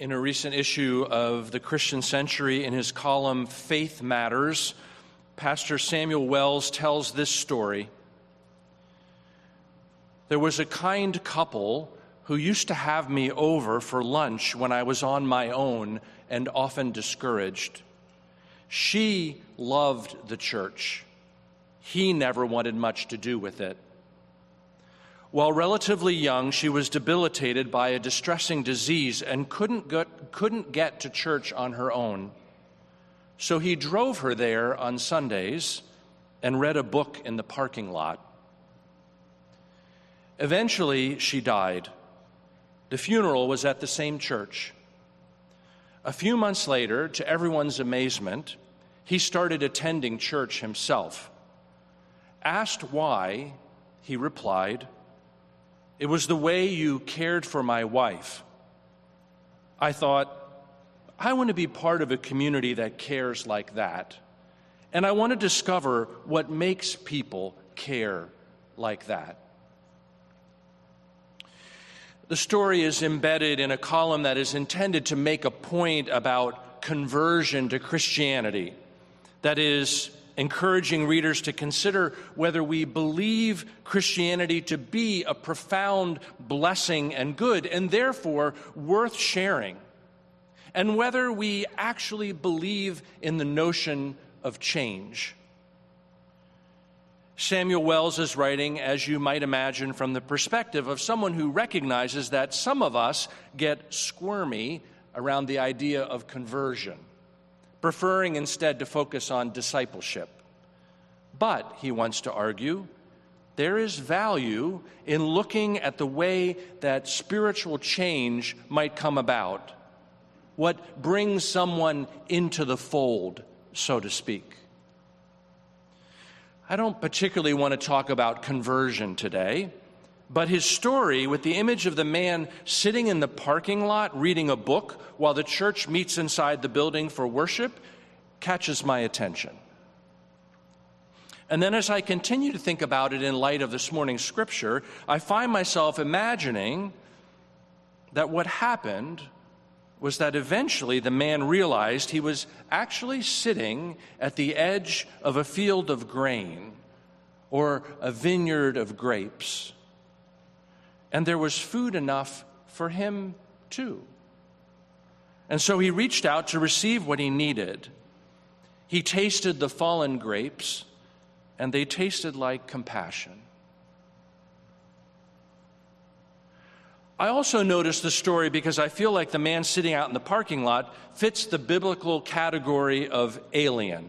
In a recent issue of the Christian Century, in his column Faith Matters, Pastor Samuel Wells tells this story. There was a kind couple who used to have me over for lunch when I was on my own and often discouraged. She loved the church. He never wanted much to do with it. While relatively young, she was debilitated by a distressing disease and couldn't get, couldn't get to church on her own. So he drove her there on Sundays and read a book in the parking lot. Eventually, she died. The funeral was at the same church. A few months later, to everyone's amazement, he started attending church himself. Asked why, he replied, It was the way you cared for my wife. I thought, I want to be part of a community that cares like that. And I want to discover what makes people care like that. The story is embedded in a column that is intended to make a point about conversion to Christianity. That is, encouraging readers to consider whether we believe Christianity to be a profound blessing and good, and therefore worth sharing, and whether we actually believe in the notion of change. Samuel Wells is writing, as you might imagine, from the perspective of someone who recognizes that some of us get squirmy around the idea of conversion, preferring instead to focus on discipleship. But, he wants to argue, there is value in looking at the way that spiritual change might come about, what brings someone into the fold, so to speak. I don't particularly want to talk about conversion today, but his story with the image of the man sitting in the parking lot reading a book while the church meets inside the building for worship catches my attention. And then, as I continue to think about it in light of this morning's scripture, I find myself imagining that what happened was that eventually the man realized he was actually sitting at the edge of a field of grain or a vineyard of grapes. And there was food enough for him too. And so he reached out to receive what he needed. He tasted the fallen grapes, and they tasted like compassion. I also noticed the story because I feel like the man sitting out in the parking lot fits the biblical category of alien,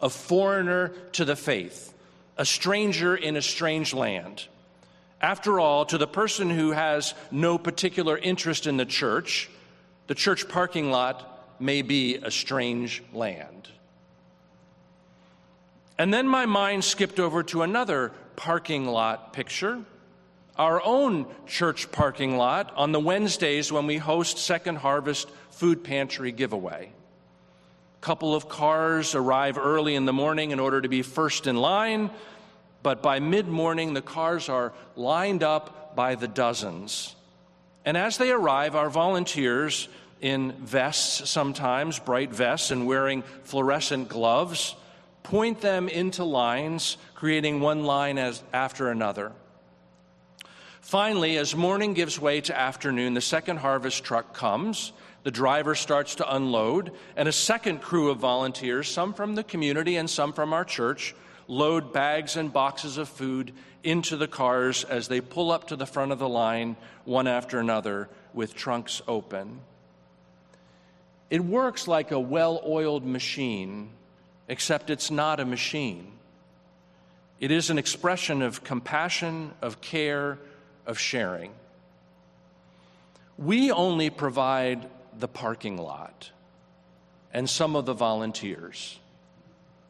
a foreigner to the faith, a stranger in a strange land. After all, to the person who has no particular interest in the church, the church parking lot may be a strange land. And then my mind skipped over to another parking lot picture our own church parking lot on the Wednesdays when we host Second Harvest Food Pantry giveaway. A couple of cars arrive early in the morning in order to be first in line, but by mid morning, the cars are lined up by the dozens. And as they arrive, our volunteers, in vests sometimes, bright vests, and wearing fluorescent gloves, point them into lines, creating one line as, after another. Finally, as morning gives way to afternoon, the second harvest truck comes. The driver starts to unload, and a second crew of volunteers, some from the community and some from our church, load bags and boxes of food into the cars as they pull up to the front of the line, one after another, with trunks open. It works like a well oiled machine, except it's not a machine. It is an expression of compassion, of care, of sharing. We only provide the parking lot and some of the volunteers.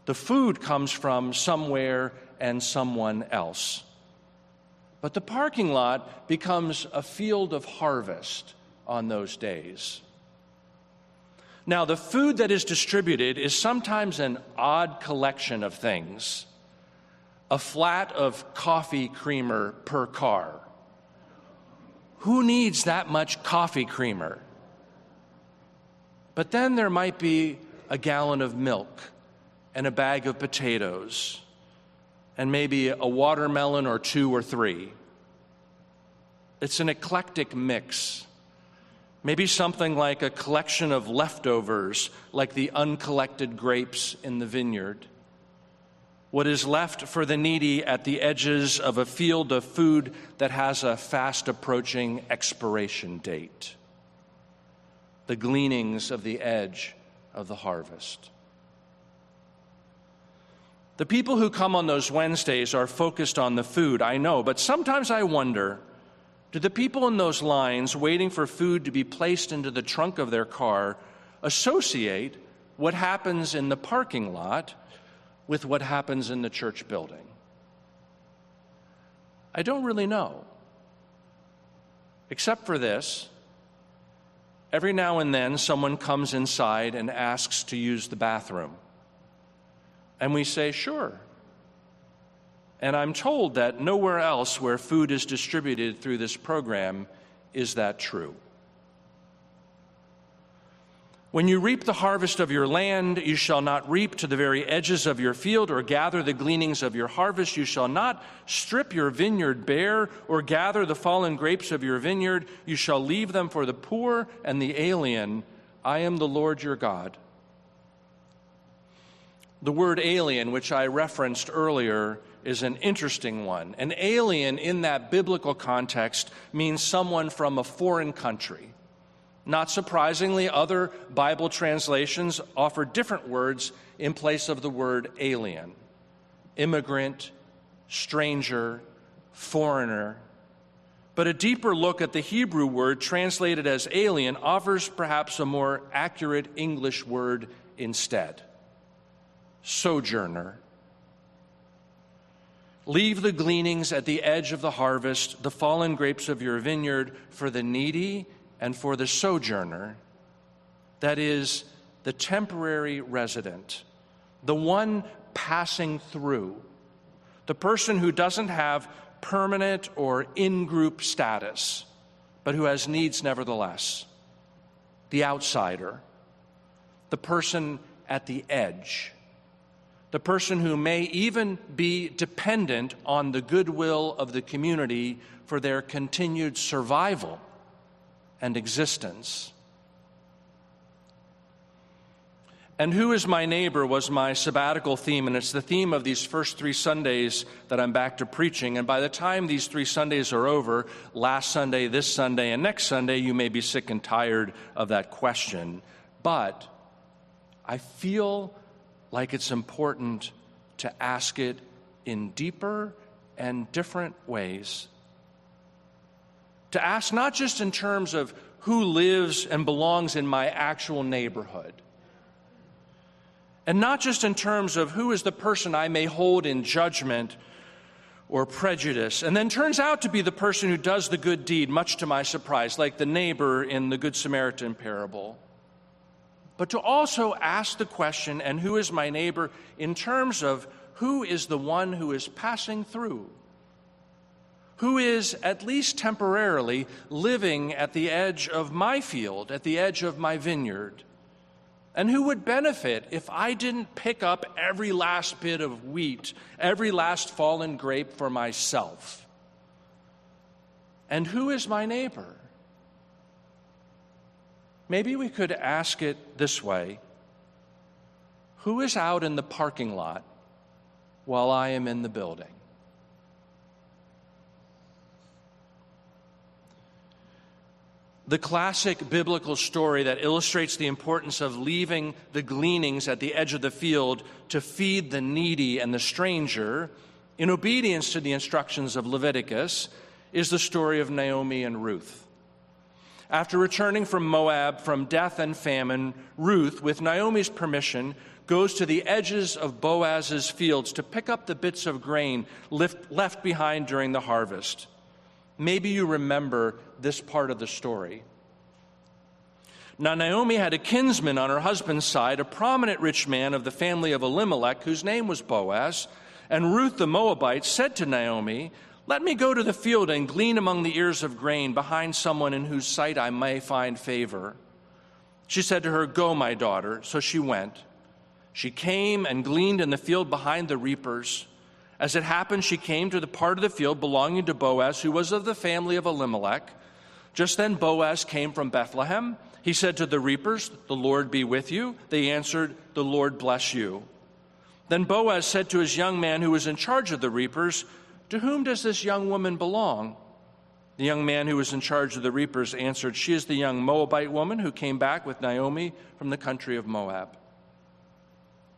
The food comes from somewhere and someone else. But the parking lot becomes a field of harvest on those days. Now, the food that is distributed is sometimes an odd collection of things a flat of coffee creamer per car who needs that much coffee creamer? But then there might be a gallon of milk and a bag of potatoes and maybe a watermelon or two or three. It's an eclectic mix. Maybe something like a collection of leftovers, like the uncollected grapes in the vineyard. What is left for the needy at the edges of a field of food that has a fast approaching expiration date. The gleanings of the edge of the harvest. The people who come on those Wednesdays are focused on the food, I know, but sometimes I wonder do the people in those lines waiting for food to be placed into the trunk of their car associate what happens in the parking lot with what happens in the church building? I don't really know. Except for this every now and then someone comes inside and asks to use the bathroom. And we say, sure. And I'm told that nowhere else where food is distributed through this program is that true. When you reap the harvest of your land, you shall not reap to the very edges of your field or gather the gleanings of your harvest. You shall not strip your vineyard bare or gather the fallen grapes of your vineyard. You shall leave them for the poor and the alien. I am the Lord your God. The word alien, which I referenced earlier, is an interesting one. An alien in that biblical context means someone from a foreign country. Not surprisingly, other Bible translations offer different words in place of the word alien immigrant, stranger, foreigner. But a deeper look at the Hebrew word translated as alien offers perhaps a more accurate English word instead sojourner. Leave the gleanings at the edge of the harvest, the fallen grapes of your vineyard, for the needy and for the sojourner, that is, the temporary resident, the one passing through, the person who doesn't have permanent or in group status, but who has needs nevertheless, the outsider, the person at the edge the person who may even be dependent on the goodwill of the community for their continued survival and existence. And Who is My Neighbor was my sabbatical theme, and it's the theme of these first three Sundays that I'm back to preaching. And by the time these three Sundays are over, last Sunday, this Sunday, and next Sunday, you may be sick and tired of that question. But I feel like it's important to ask it in deeper and different ways. To ask not just in terms of who lives and belongs in my actual neighborhood, and not just in terms of who is the person I may hold in judgment or prejudice, and then turns out to be the person who does the good deed, much to my surprise, like the neighbor in the Good Samaritan parable but to also ask the question, and who is my neighbor, in terms of who is the one who is passing through? Who is, at least temporarily, living at the edge of my field, at the edge of my vineyard? And who would benefit if I didn't pick up every last bit of wheat, every last fallen grape for myself? And who is my neighbor? Maybe we could ask it this way Who is out in the parking lot while I am in the building? The classic biblical story that illustrates the importance of leaving the gleanings at the edge of the field to feed the needy and the stranger, in obedience to the instructions of Leviticus, is the story of Naomi and Ruth. After returning from Moab from death and famine, Ruth, with Naomi's permission, goes to the edges of Boaz's fields to pick up the bits of grain left behind during the harvest. Maybe you remember this part of the story. Now, Naomi had a kinsman on her husband's side, a prominent rich man of the family of Elimelech, whose name was Boaz. And Ruth the Moabite said to Naomi, let me go to the field and glean among the ears of grain behind someone in whose sight I may find favor. She said to her, Go, my daughter. So she went. She came and gleaned in the field behind the reapers. As it happened, she came to the part of the field belonging to Boaz, who was of the family of Elimelech. Just then Boaz came from Bethlehem. He said to the reapers, The Lord be with you. They answered, The Lord bless you. Then Boaz said to his young man who was in charge of the reapers, To whom does this young woman belong? The young man who was in charge of the reapers answered, She is the young Moabite woman who came back with Naomi from the country of Moab.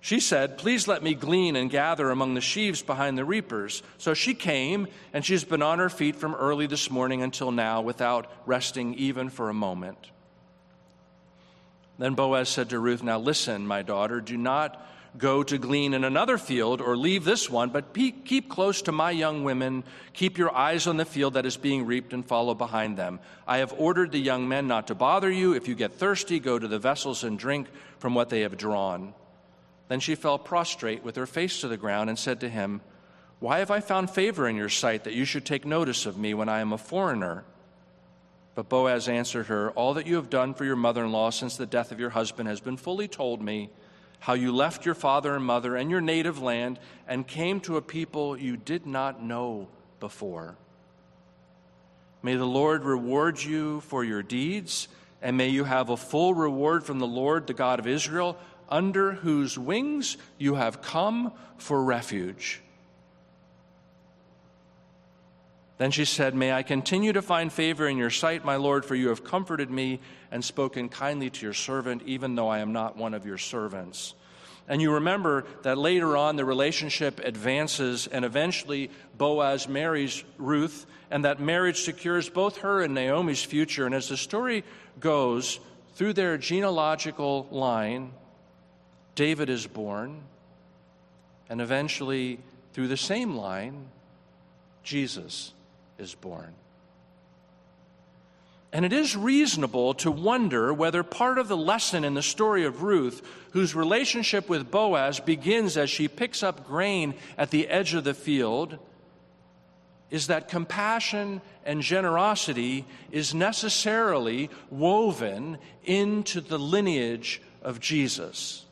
She said, Please let me glean and gather among the sheaves behind the reapers. So she came, and she's been on her feet from early this morning until now without resting even for a moment. Then Boaz said to Ruth, Now listen, my daughter, do not go to glean in another field or leave this one, but keep close to my young women. Keep your eyes on the field that is being reaped and follow behind them. I have ordered the young men not to bother you. If you get thirsty, go to the vessels and drink from what they have drawn. Then she fell prostrate with her face to the ground and said to him, Why have I found favor in your sight that you should take notice of me when I am a foreigner? But Boaz answered her, All that you have done for your mother in law since the death of your husband has been fully told me how you left your father and mother and your native land and came to a people you did not know before. May the Lord reward you for your deeds, and may you have a full reward from the Lord, the God of Israel under whose wings you have come for refuge. Then she said, May I continue to find favor in your sight, my Lord, for you have comforted me and spoken kindly to your servant, even though I am not one of your servants. And you remember that later on the relationship advances, and eventually Boaz marries Ruth, and that marriage secures both her and Naomi's future. And as the story goes, through their genealogical line, David is born, and eventually, through the same line, Jesus is born. And it is reasonable to wonder whether part of the lesson in the story of Ruth, whose relationship with Boaz begins as she picks up grain at the edge of the field, is that compassion and generosity is necessarily woven into the lineage of Jesus.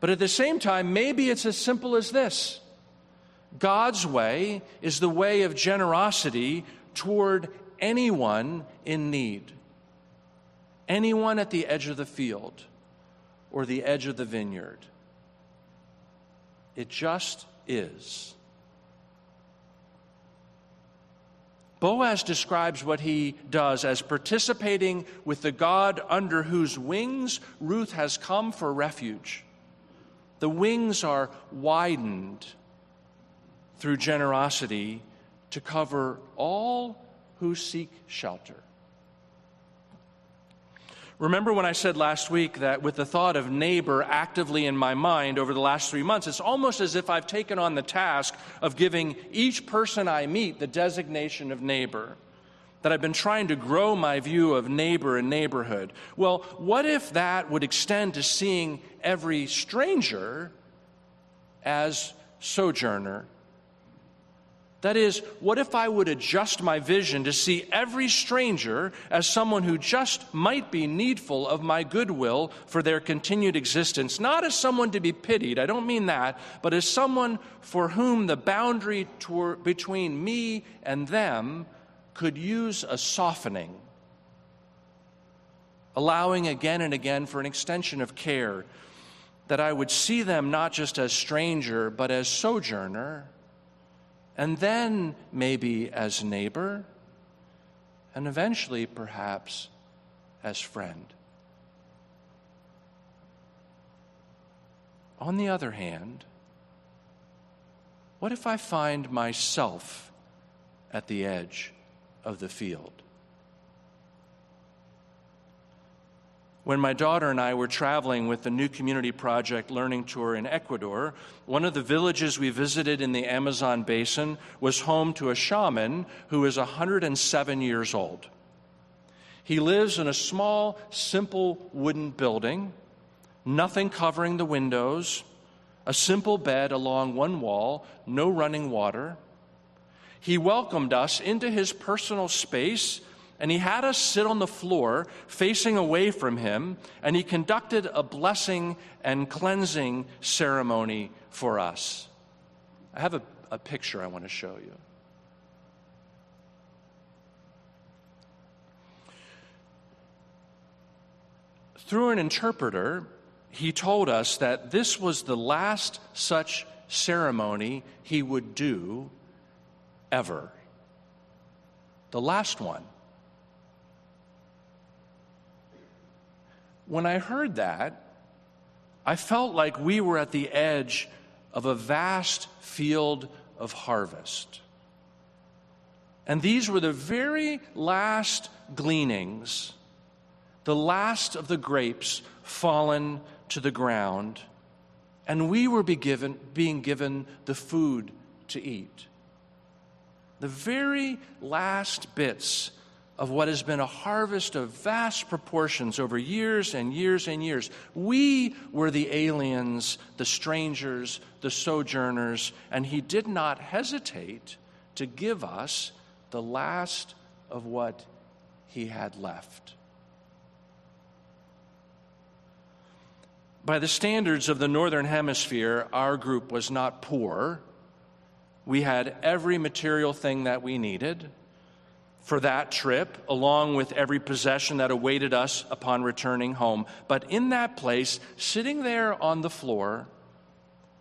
But at the same time, maybe it's as simple as this God's way is the way of generosity toward anyone in need, anyone at the edge of the field or the edge of the vineyard. It just is. Boaz describes what he does as participating with the God under whose wings Ruth has come for refuge. The wings are widened through generosity to cover all who seek shelter. Remember when I said last week that with the thought of neighbor actively in my mind over the last three months, it's almost as if I've taken on the task of giving each person I meet the designation of neighbor that I've been trying to grow my view of neighbor and neighborhood. Well, what if that would extend to seeing every stranger as sojourner? That is, what if I would adjust my vision to see every stranger as someone who just might be needful of my goodwill for their continued existence? Not as someone to be pitied, I don't mean that, but as someone for whom the boundary between me and them could use a softening, allowing again and again for an extension of care, that I would see them not just as stranger, but as sojourner, and then maybe as neighbor, and eventually perhaps as friend. On the other hand, what if I find myself at the edge of the field. When my daughter and I were traveling with the New Community Project Learning Tour in Ecuador, one of the villages we visited in the Amazon basin was home to a shaman who is 107 years old. He lives in a small, simple wooden building, nothing covering the windows, a simple bed along one wall, no running water. He welcomed us into his personal space and he had us sit on the floor facing away from him, and he conducted a blessing and cleansing ceremony for us. I have a, a picture I want to show you. Through an interpreter, he told us that this was the last such ceremony he would do ever. The last one. When I heard that, I felt like we were at the edge of a vast field of harvest. And these were the very last gleanings, the last of the grapes fallen to the ground, and we were be given, being given the food to eat. The very last bits of what has been a harvest of vast proportions over years and years and years. We were the aliens, the strangers, the sojourners, and he did not hesitate to give us the last of what he had left. By the standards of the Northern Hemisphere, our group was not poor. We had every material thing that we needed for that trip, along with every possession that awaited us upon returning home. But in that place, sitting there on the floor,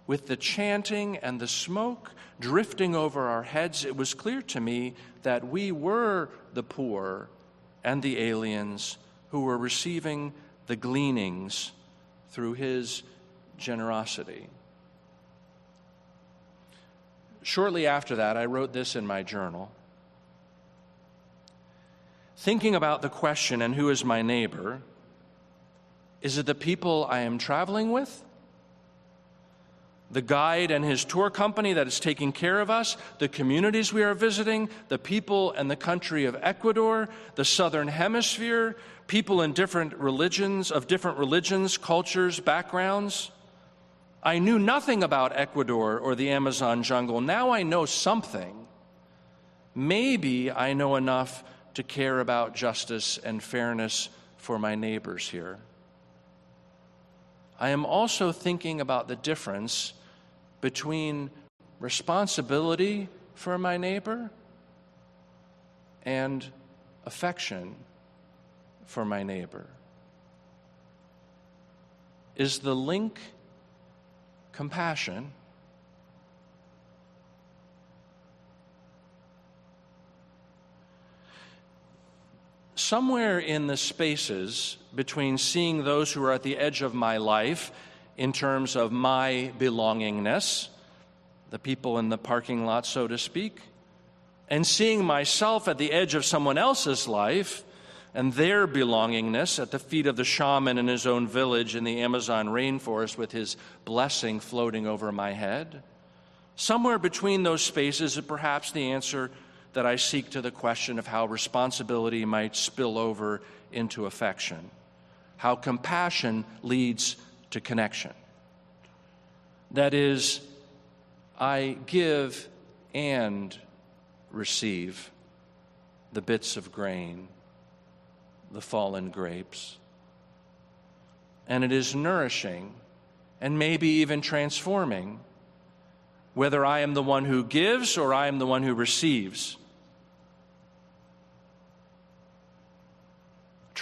with the chanting and the smoke drifting over our heads, it was clear to me that we were the poor and the aliens who were receiving the gleanings through his generosity. Shortly after that, I wrote this in my journal thinking about the question, and who is my neighbor? Is it the people I am traveling with? The guide and his tour company that is taking care of us, the communities we are visiting, the people and the country of Ecuador, the southern hemisphere, people in different religions, of different religions, cultures, backgrounds. I knew nothing about Ecuador or the Amazon jungle. Now I know something. Maybe I know enough to care about justice and fairness for my neighbors here. I am also thinking about the difference between responsibility for my neighbor and affection for my neighbor. Is the link compassion? Somewhere in the spaces between seeing those who are at the edge of my life in terms of my belongingness, the people in the parking lot, so to speak, and seeing myself at the edge of someone else's life and their belongingness at the feet of the shaman in his own village in the Amazon rainforest with his blessing floating over my head. Somewhere between those spaces is perhaps the answer that I seek to the question of how responsibility might spill over into affection, how compassion leads to connection. That is, I give and receive the bits of grain, the fallen grapes. And it is nourishing and maybe even transforming, whether I am the one who gives or I am the one who receives.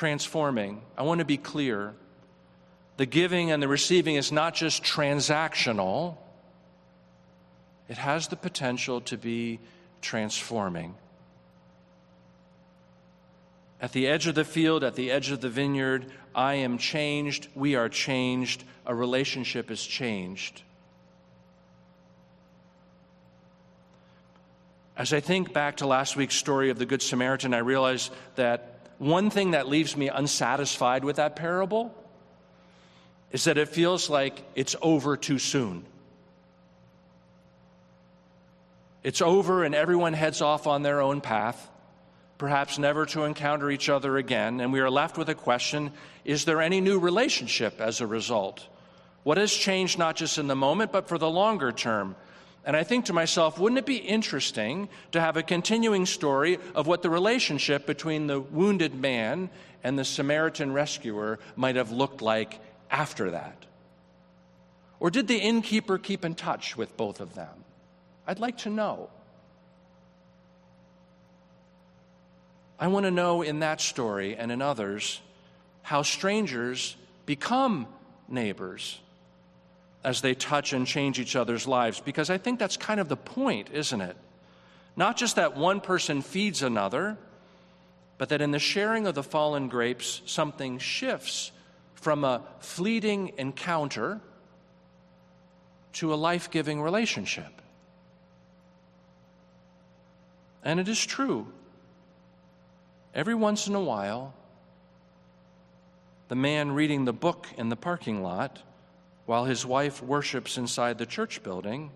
Transforming. I want to be clear. The giving and the receiving is not just transactional, it has the potential to be transforming. At the edge of the field, at the edge of the vineyard, I am changed, we are changed, a relationship is changed. As I think back to last week's story of the Good Samaritan, I realize that one thing that leaves me unsatisfied with that parable is that it feels like it's over too soon. It's over and everyone heads off on their own path, perhaps never to encounter each other again, and we are left with a question is there any new relationship as a result? What has changed not just in the moment, but for the longer term? And I think to myself, wouldn't it be interesting to have a continuing story of what the relationship between the wounded man and the Samaritan rescuer might have looked like after that? Or did the innkeeper keep in touch with both of them? I'd like to know. I want to know in that story and in others how strangers become neighbors as they touch and change each other's lives, because I think that's kind of the point, isn't it? Not just that one person feeds another, but that in the sharing of the fallen grapes, something shifts from a fleeting encounter to a life giving relationship. And it is true. Every once in a while, the man reading the book in the parking lot while his wife worships inside the church building,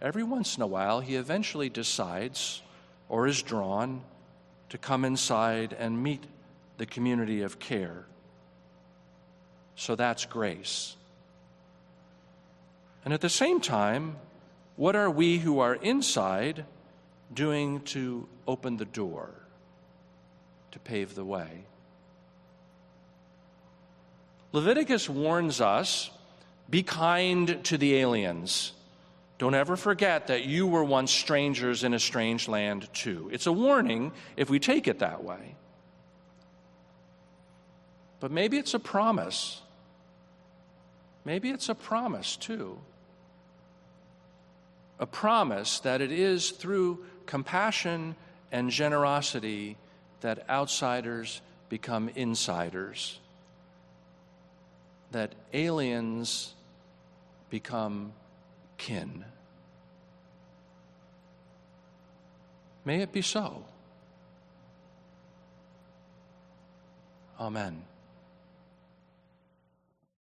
every once in a while he eventually decides or is drawn to come inside and meet the community of care. So that's grace. And at the same time, what are we who are inside doing to open the door, to pave the way? Leviticus warns us be kind to the aliens. Don't ever forget that you were once strangers in a strange land, too. It's a warning if we take it that way. But maybe it's a promise. Maybe it's a promise, too. A promise that it is through compassion and generosity that outsiders become insiders that aliens become kin. May it be so. Amen.